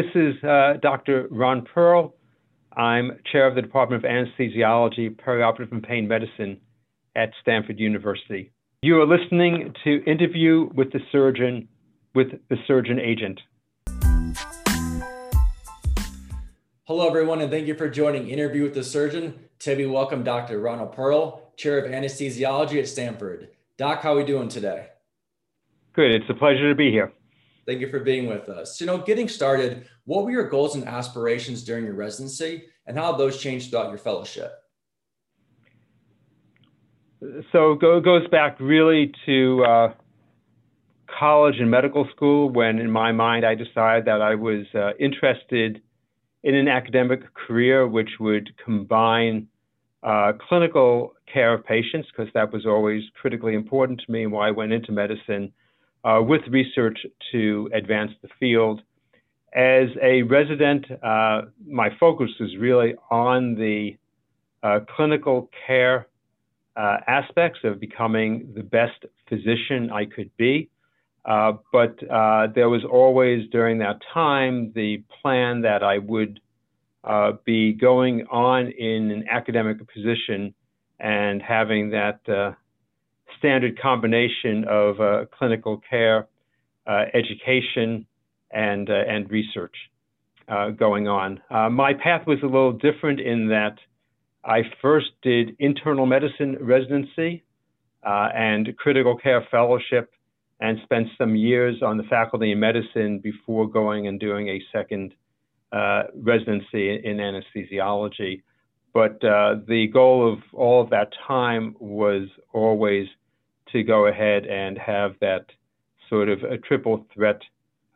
This is uh, Dr. Ron Pearl. I'm chair of the Department of Anesthesiology, Perioperative and Pain Medicine at Stanford University. You are listening to Interview with the Surgeon with the Surgeon Agent. Hello, everyone, and thank you for joining Interview with the Surgeon. Today, we welcome Dr. Ronald Pearl, chair of anesthesiology at Stanford. Doc, how are we doing today? Good. It's a pleasure to be here. Thank you for being with us. You know, getting started, what were your goals and aspirations during your residency, and how have those changed throughout your fellowship? So it goes back really to uh, college and medical school when, in my mind, I decided that I was uh, interested in an academic career which would combine uh, clinical care of patients, because that was always critically important to me and why I went into medicine, uh, with research to advance the field. As a resident, uh, my focus was really on the uh, clinical care uh, aspects of becoming the best physician I could be. Uh, but uh, there was always during that time the plan that I would be going on in an academic position and having that standard combination of uh, clinical care, uh, education, and, uh, and research uh, going on. Uh, my path was a little different in that I first did internal medicine residency and critical care fellowship and spent some years on the faculty in medicine before going and doing a second residency in anesthesiology. But uh, the goal of all of that time was always to go ahead and have that sort of a triple threat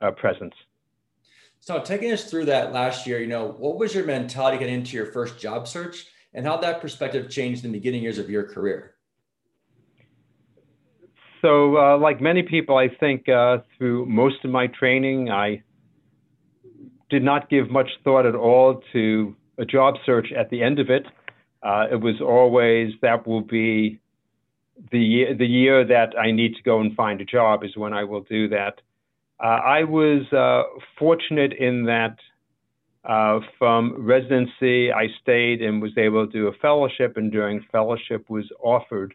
uh, presence. So, taking us through that last year, you know, what was your mentality getting into your first job search, and how that perspective changed in the beginning years of your career? So, uh, like many people, I think uh, through most of my training, I did not give much thought at all to a job search at the end of it. Uh, it was always that will be the the year that I need to go and find a job is when I will do that. Uh, I was uh, fortunate in that uh, from residency I stayed and was able to do a fellowship, and during fellowship was offered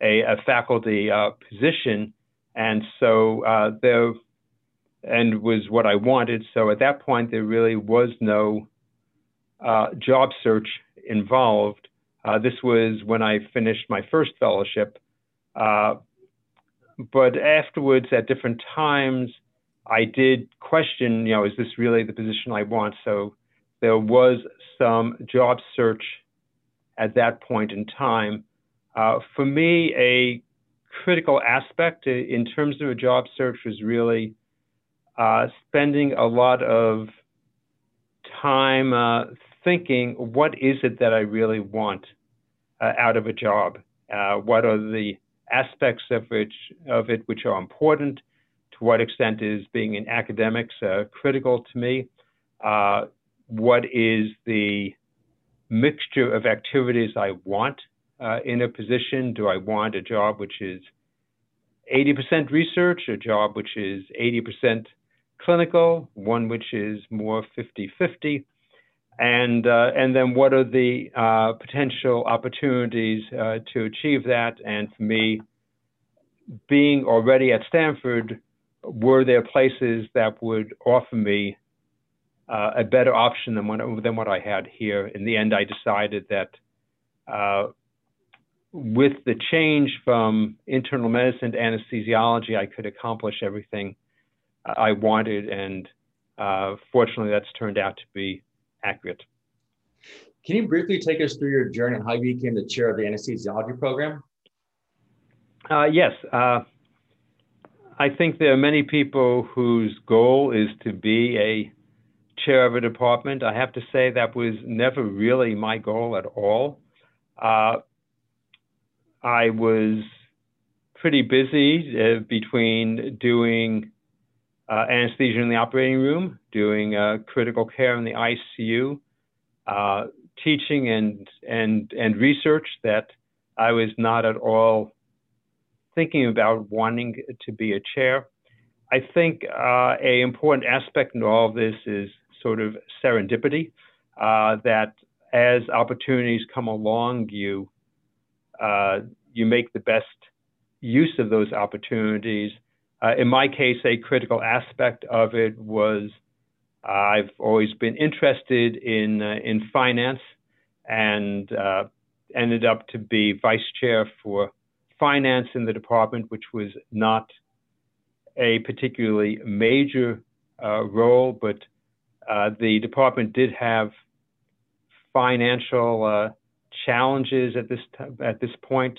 a, a faculty uh, position, and so uh, there and was what I wanted. So at that point there really was no uh, job search involved. Uh, this was when I finished my first fellowship. Uh, but afterwards, at different times, I did question, you know, is this really the position I want? So there was some job search at that point in time. Uh, for me, a critical aspect in terms of a job search was really uh, spending a lot of time uh, thinking, what is it that I really want uh, out of a job? Uh, what are the aspects of which of it which are important? To what extent is being in academics uh, critical to me? Uh, what is the mixture of activities I want uh, in a position? Do I want a job which is 80% research, a job which is 80% clinical, one which is more 50 50? And uh, and then what are the uh, potential opportunities uh, to achieve that? And for me, being already at Stanford, were there places that would offer me uh, a better option than what than what I had here? In the end, I decided that uh, with the change from internal medicine to anesthesiology, I could accomplish everything I wanted, and uh, fortunately, that's turned out to be accurate. Can you briefly take us through your journey and how you became the chair of the anesthesiology program? Uh, yes. Uh, I think there are many people whose goal is to be a chair of a department. I have to say that was never really my goal at all. Uh, I was pretty busy uh, between doing uh, anesthesia in the operating room, doing uh, critical care in the ICU, uh, teaching and and and research that I was not at all thinking about wanting to be a chair. I think uh, a important aspect in all of this is sort of serendipity. Uh, that as opportunities come along, you uh, you make the best use of those opportunities. Uh, in my case, a critical aspect of it was uh, I've always been interested in uh, in finance and ended up to be vice chair for finance in the department, which was not a particularly major uh, role, but uh, the department did have financial uh, challenges at this at this point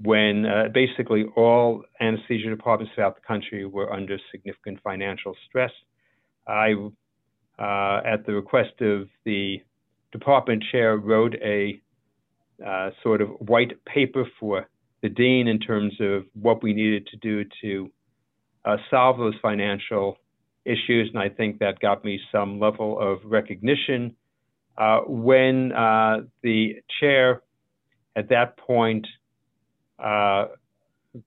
when uh, basically all anesthesia departments throughout the country were under significant financial stress. I, uh, at the request of the department chair, wrote a uh, sort of white paper for the dean in terms of what we needed to do to uh, solve those financial issues, and I think that got me some level of recognition. Uh, when uh, the chair at that point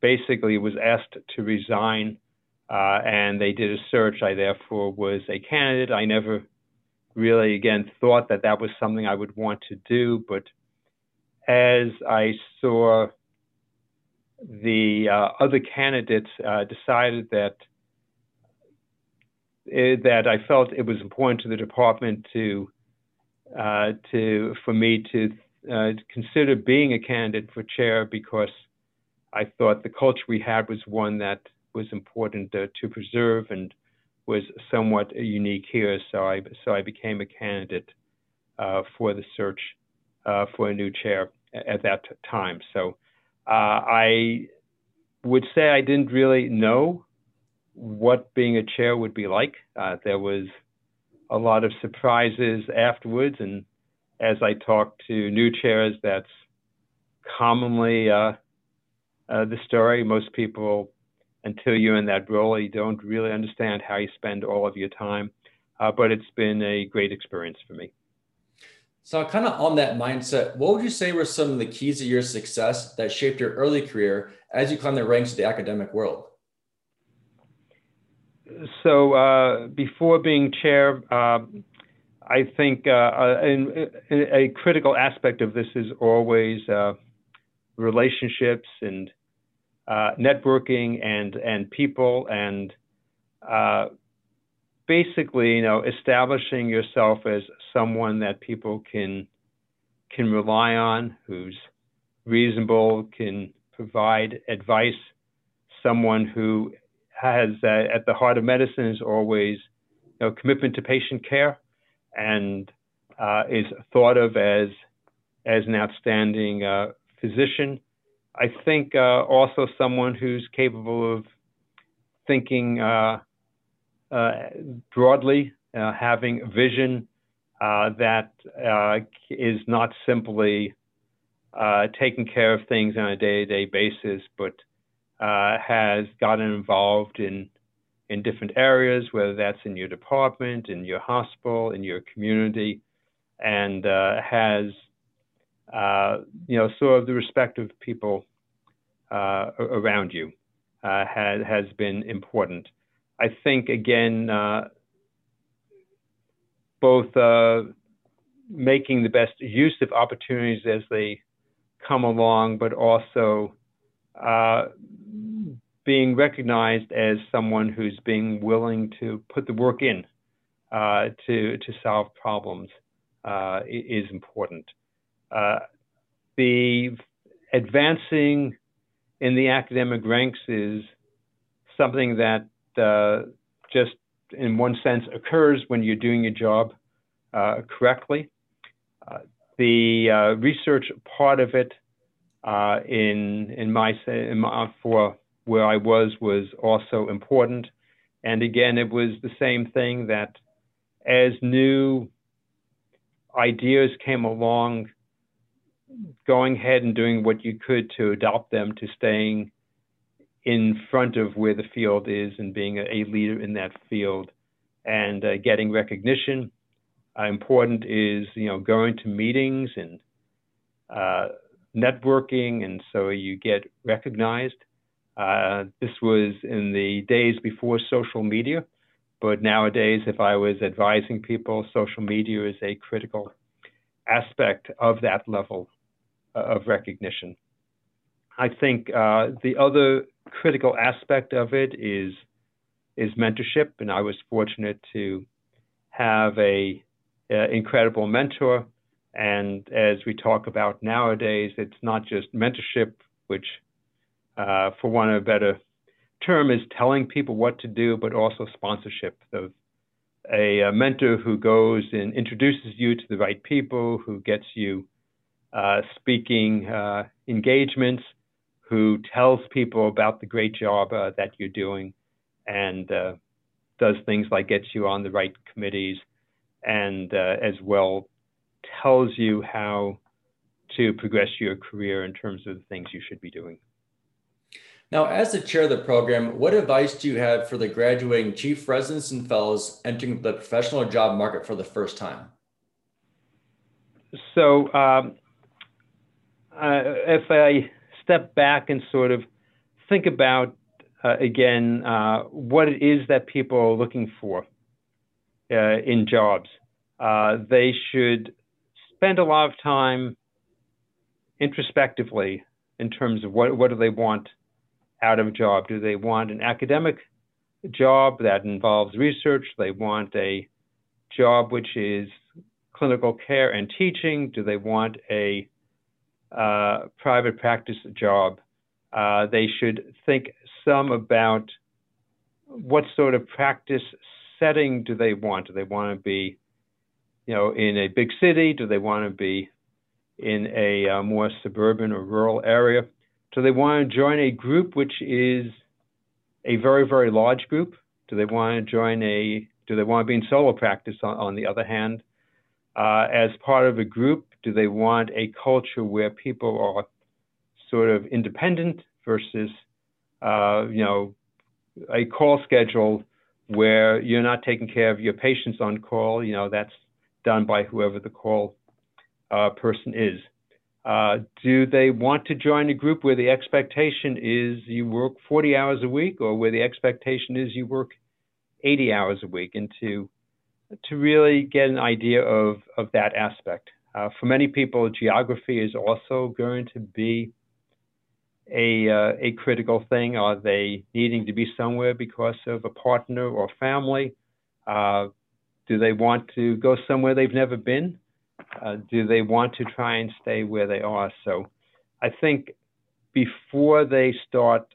basically was asked to resign, uh, and they did a search, I therefore was a candidate. I never really, again, thought that that was something I would want to do, but as I saw the uh, other candidates uh, decided that uh, that I felt it was important to the department to uh, to for me to uh, consider being a candidate for chair because I thought the culture we had was one that was important uh, to preserve and was somewhat unique here. So I so I became a candidate for the search for a new chair at that time. So. Uh, I would say I didn't really know what being a chair would be like. Uh, there was a lot of surprises afterwards, and as I talk to new chairs, that's commonly uh, uh, the story. Most people, until you're in that role, you don't really understand how you spend all of your time. Uh, but it's been a great experience for me. So, kind of on that mindset, what would you say were some of the keys to your success that shaped your early career as you climbed the ranks of the academic world? So, uh, before being chair, uh, I think uh, uh in, in a critical aspect of this is always uh, relationships and uh, networking and and people and basically, you know, establishing yourself as someone that people can can rely on, who's reasonable, can provide advice, someone who has uh, at the heart of medicine is always you know, commitment to patient care and uh, is thought of as as an outstanding uh, physician. I think uh, also someone who's capable of thinking uh, uh, broadly, having vision that is not simply taking care of things on a day-to-day basis, but has gotten involved in in different areas, whether that's in your department, in your hospital, in your community, and uh, has, uh, you know, sort of the respect of people uh, around you has, has been important. I think again, uh, both uh, making the best use of opportunities as they come along, but also uh, being recognized as someone who's being willing to put the work in uh, to to solve problems uh, is important. Uh, the advancing in the academic ranks is something that uh, just in one sense occurs when you're doing your job uh, correctly. Uh, the research part of it in in my, in my for where I was was also important, and again it was the same thing that as new ideas came along, going ahead and doing what you could to adopt them to staying in front of where the field is and being a, leader in that field and uh, getting recognition. Uh, important is you know going to meetings and uh, networking, and so you get recognized. Uh, this was in the days before social media, but nowadays, if I was advising people, social media is a critical aspect of that level uh, of recognition. I think uh, the other critical aspect of it is is mentorship, and I was fortunate to have a, a incredible mentor. And as we talk about nowadays, it's not just mentorship, which, uh, for want of a better term, is telling people what to do, but also sponsorship. So a, a mentor who goes and introduces you to the right people, who gets you uh, speaking uh, engagements, who tells people about the great job uh, that you're doing, and uh, does things like gets you on the right committees, and uh, as well tells you how to progress your career in terms of the things you should be doing. Now, as the chair of the program, what advice do you have for the graduating chief residents and fellows entering the professional job market for the first time? So, um, uh, if I step back and sort of think about uh, again uh, what it is that people are looking for uh, in jobs. Uh, they should spend a lot of time introspectively in terms of what, what do they want out of job. Do they want an academic job that involves research? They want a job which is clinical care and teaching? Do they want a uh, private practice job, uh, they should think some about what sort of practice setting do they want? Do they want to be, you know, in a big city? Do they want to be in a uh, more suburban or rural area? Do they want to join a group which is a very, very large group? Do they want to join a, do they want to be in solo practice on, on the other hand? Uh, as part of a group, do they want a culture where people are sort of independent versus, uh, you know, a call schedule where you're not taking care of your patients on call? You know, that's done by whoever the call uh, person is. Uh, do they want to join a group where the expectation is you work 40 hours a week or where the expectation is you work 80 hours a week and to to really get an idea of, of that aspect. Uh, for many people, geography is also going to be a, uh, a critical thing. Are they needing to be somewhere because of a partner or family? Uh, do they want to go somewhere they've never been? Uh, do they want to try and stay where they are? So I think before they start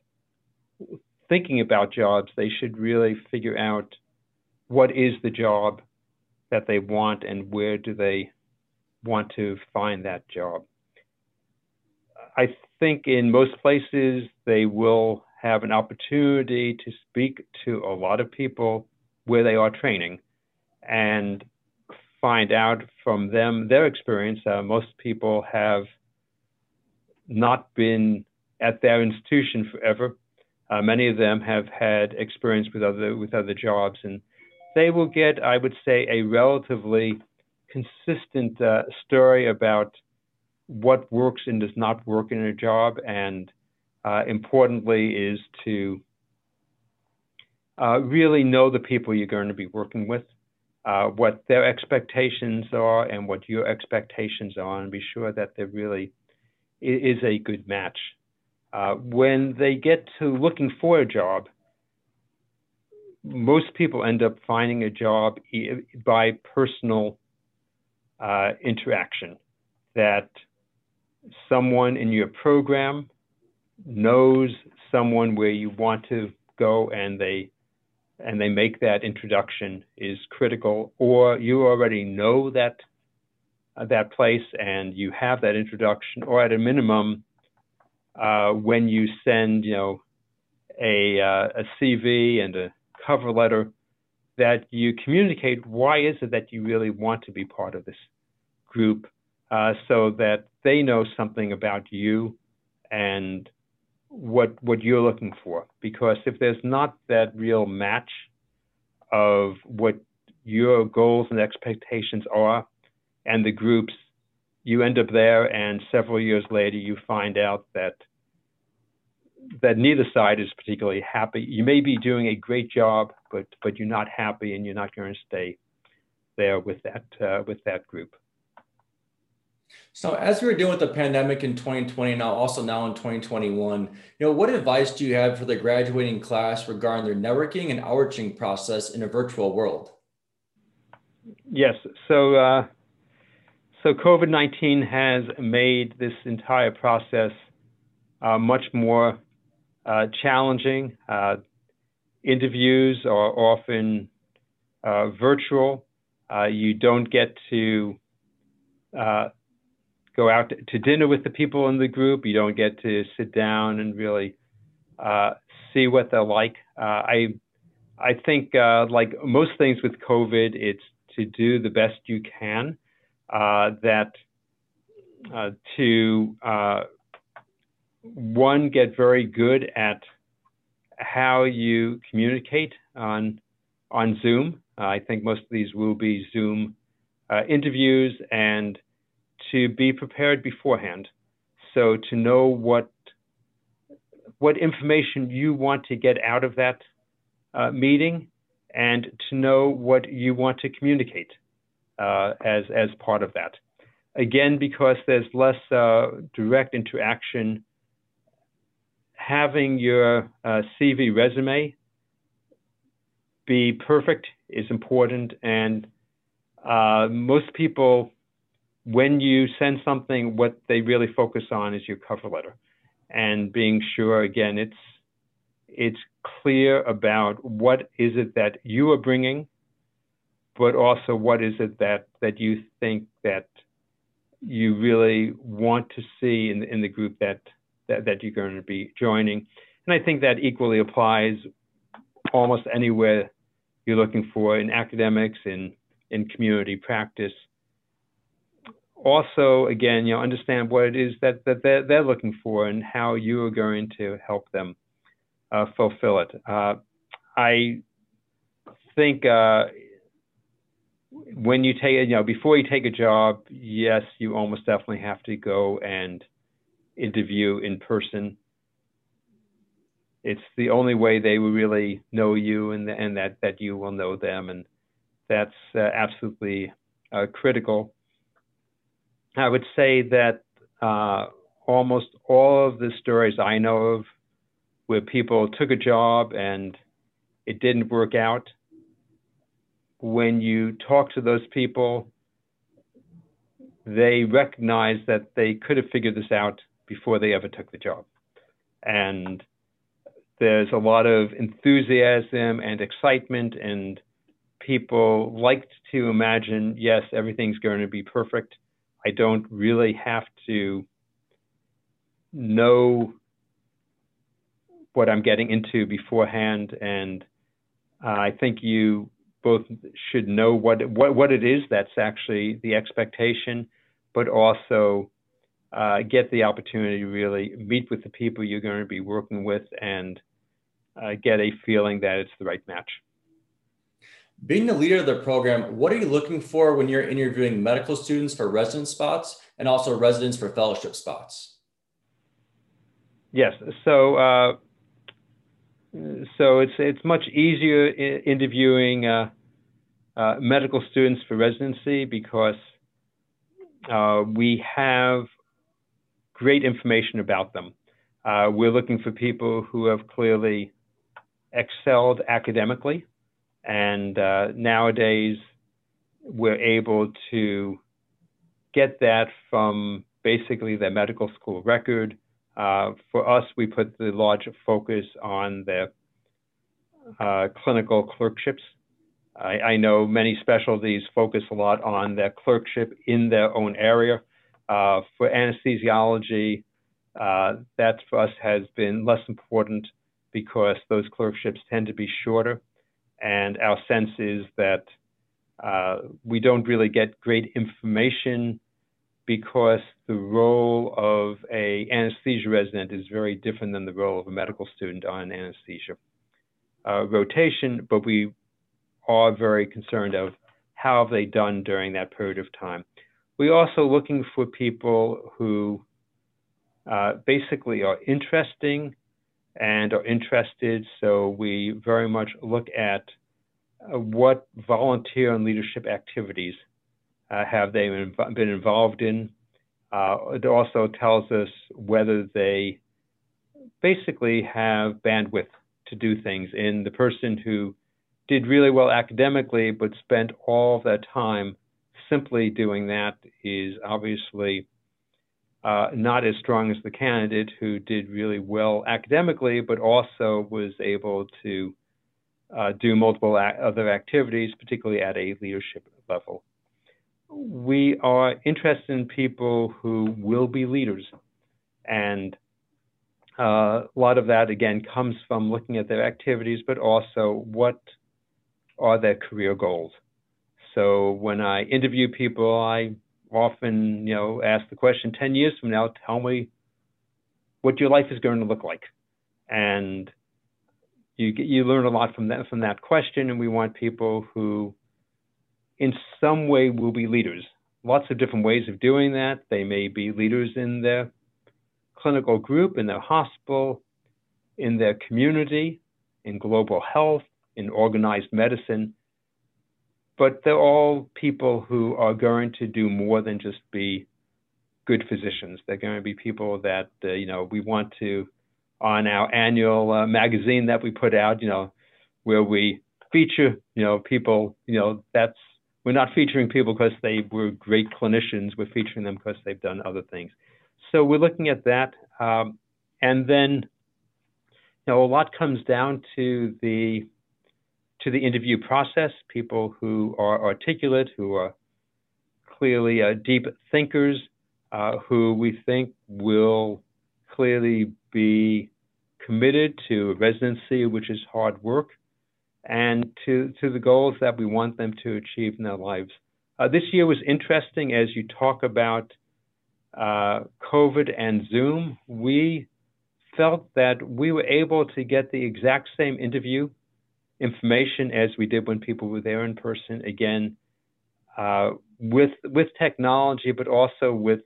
thinking about jobs, they should really figure out what is the job that they want and where do they want to find that job. I think in most places they will have an opportunity to speak to a lot of people where they are training and find out from them their experience. Uh, most people have not been at their institution forever. Uh, many of them have had experience with other with other jobs, and they will get, I would say, a relatively consistent uh, story about what works and does not work in a job, and uh, importantly, is to uh, really know the people you're going to be working with, uh, what their expectations are, and what your expectations are, and be sure that there really is a good match. Uh, when they get to looking for a job, most people end up finding a job by personal uh, interaction that someone in your program knows someone where you want to go and they and they make that introduction is critical or you already know that uh, that place and you have that introduction or at a minimum uh, when you send you know a, uh, a CV and a cover letter that you communicate why is it that you really want to be part of this group uh, so that they know something about you and what what you're looking for because if there's not that real match of what your goals and expectations are and the groups you end up there and several years later you find out that that neither side is particularly happy. You may be doing a great job, but but you're not happy, and you're not going to stay there with that uh, with that group. So as we were dealing with the pandemic in 2020, now also now in 2021, you know, what advice do you have for the graduating class regarding their networking and outreaching process in a virtual world? Yes. So uh, so COVID-19 has made this entire process uh, much more uh, challenging. Uh, interviews are often uh, virtual. Uh, you don't get to uh, go out to dinner with the people in the group. You don't get to sit down and really uh, see what they're like. Uh, I I think uh, like most things with COVID, it's to do the best you can. Uh, that uh, to uh, one get very good at how you communicate on on Zoom. I think most of these will be Zoom interviews and to be prepared beforehand. So to know what what information you want to get out of that uh, meeting, and to know what you want to communicate uh, as as part of that. Again, because there's less uh, direct interaction, having your uh, CV resume be perfect is important, and uh, most people when you send something, what they really focus on is your cover letter, and being sure again it's it's clear about what is it that you are bringing, but also what is it that that you think that you really want to see in, in the group that, that that you're going to be joining. And I think that equally applies almost anywhere you're looking for in academics, in in community practice also, again, you know, understand what it is that, that they're, they're looking for and how you are going to help them uh, fulfill it. Uh, I think uh, when you take, you know, before you take a job, yes, you almost definitely have to go and interview in person. It's the only way they will really know you and, and that, that you will know them. And that's uh, absolutely uh, critical. I would say that uh, almost all of the stories I know of where people took a job and it didn't work out, when you talk to those people, they recognize that they could have figured this out before they ever took the job. And there's a lot of enthusiasm and excitement, and people like to imagine, yes, everything's going to be perfect. I don't really have to know what I'm getting into beforehand, and uh, I think you both should know what, what what it is that's actually the expectation, but also uh, get the opportunity to really meet with the people you're going to be working with and uh, get a feeling that it's the right match. Being the leader of the program, what are you looking for when you're interviewing medical students for resident spots and also residents for fellowship spots? Yes, so uh, so it's it's much easier interviewing uh, uh, medical students for residency because uh, we have great information about them. Uh, we're looking for people who have clearly excelled academically and uh, nowadays, we're able to get that from basically the medical school record. Uh, for us, we put the large focus on the uh, clinical clerkships. I, I, know many specialties focus a lot on their clerkship in their own area. Uh, for anesthesiology, uh, that for us has been less important because those clerkships tend to be shorter and our sense is that uh, we don't really get great information because the role of a anesthesia resident is very different than the role of a medical student on anesthesia uh, rotation, but we are very concerned of how have they done during that period of time. We're also looking for people who uh, basically are interesting and are interested. So we very much look at uh, what volunteer and leadership activities uh, have they been involved in. Uh, it also tells us whether they basically have bandwidth to do things. In the person who did really well academically but spent all of that time simply doing that is obviously uh, not as strong as the candidate who did really well academically, but also was able to uh, do multiple other activities, particularly at a leadership level. We are interested in people who will be leaders. And uh, a lot of that, again, comes from looking at their activities, but also what are their career goals. So when I interview people, I often, you know, ask the question 10 years from now, tell me what your life is going to look like. And you get, you learn a lot from that from that question, and we want people who, in some way, will be leaders. Lots of different ways of doing that. They may be leaders in their clinical group, in their hospital, in their community, in global health, in organized medicine but they're all people who are going to do more than just be good physicians. They're going to be people that uh, you know we want to on our annual uh, magazine that we put out, you know, where we feature, you know, people, you know, that's we're not featuring people because they were great clinicians. We're featuring them because they've done other things. So we're looking at that, um, and then, you know, a lot comes down to the to the interview process, people who are articulate, who are clearly uh, deep thinkers, uh, who we think will clearly be committed to residency, which is hard work, and to, to the goals that we want them to achieve in their lives. Uh, this year was interesting as you talk about uh, COVID and Zoom. We felt that we were able to get the exact same interview information as we did when people were there in person. Again, uh, with with technology, but also with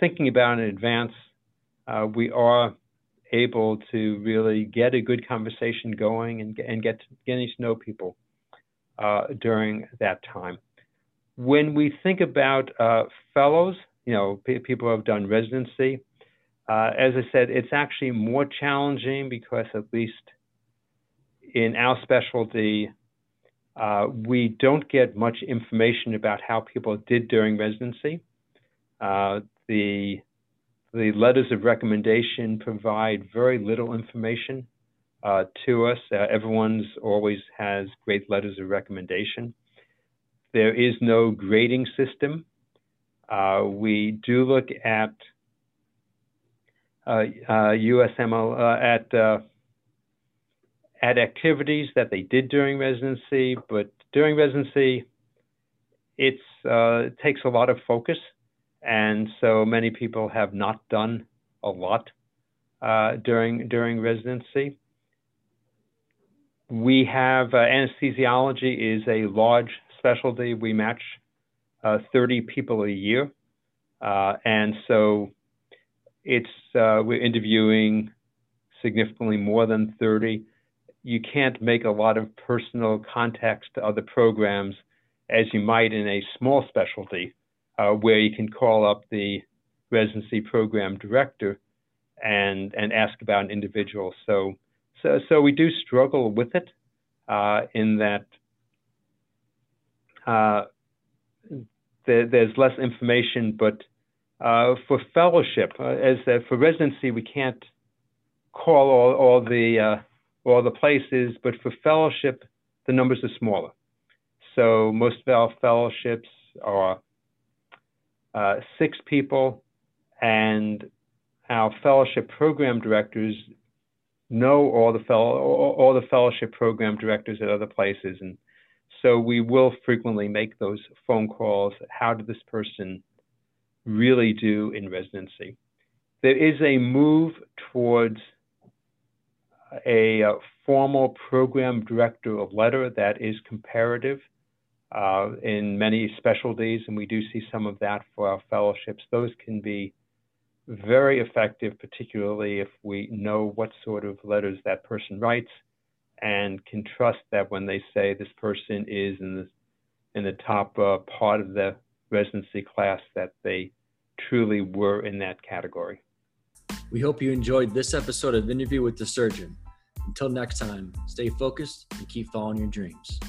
thinking about in advance, uh, we are able to really get a good conversation going and, and get getting to know people uh, during that time. When we think about uh, fellows, you know, people who have done residency, uh, as I said, it's actually more challenging because at least in our specialty, uh, we don't get much information about how people did during residency. Uh, the the letters of recommendation provide very little information uh, to us. Uh, everyone's always has great letters of recommendation. There is no grading system. Uh, we do look at USML uh, at at activities that they did during residency, but during residency, uh, it takes a lot of focus, and so many people have not done a lot uh, during during residency. We have uh, anesthesiology is a large specialty. We match uh, 30 people a year, uh, and so it's uh, we're interviewing significantly more than 30 you can't make a lot of personal contacts to other programs as you might in a small specialty uh, where you can call up the residency program director and and ask about an individual. So so so we do struggle with it uh, in that uh, there, there's less information, but uh, for fellowship, uh, as uh, for residency, we can't call all, all the all the places, but for fellowship, the numbers are smaller. So most of our fellowships are uh, six people, and our fellowship program directors know all the fellow all the fellowship program directors at other places, and so we will frequently make those phone calls. How did this person really do in residency? There is a move towards a, uh, formal program director of letter that is comparative uh, in many specialties, and we do see some of that for our fellowships. Those can be very effective, particularly if we know what sort of letters that person writes and can trust that when they say this person is in the in the top uh, part of the residency class that they truly were in that category. We hope you enjoyed this episode of Interview with the Surgeon. Until next time, stay focused and keep following your dreams.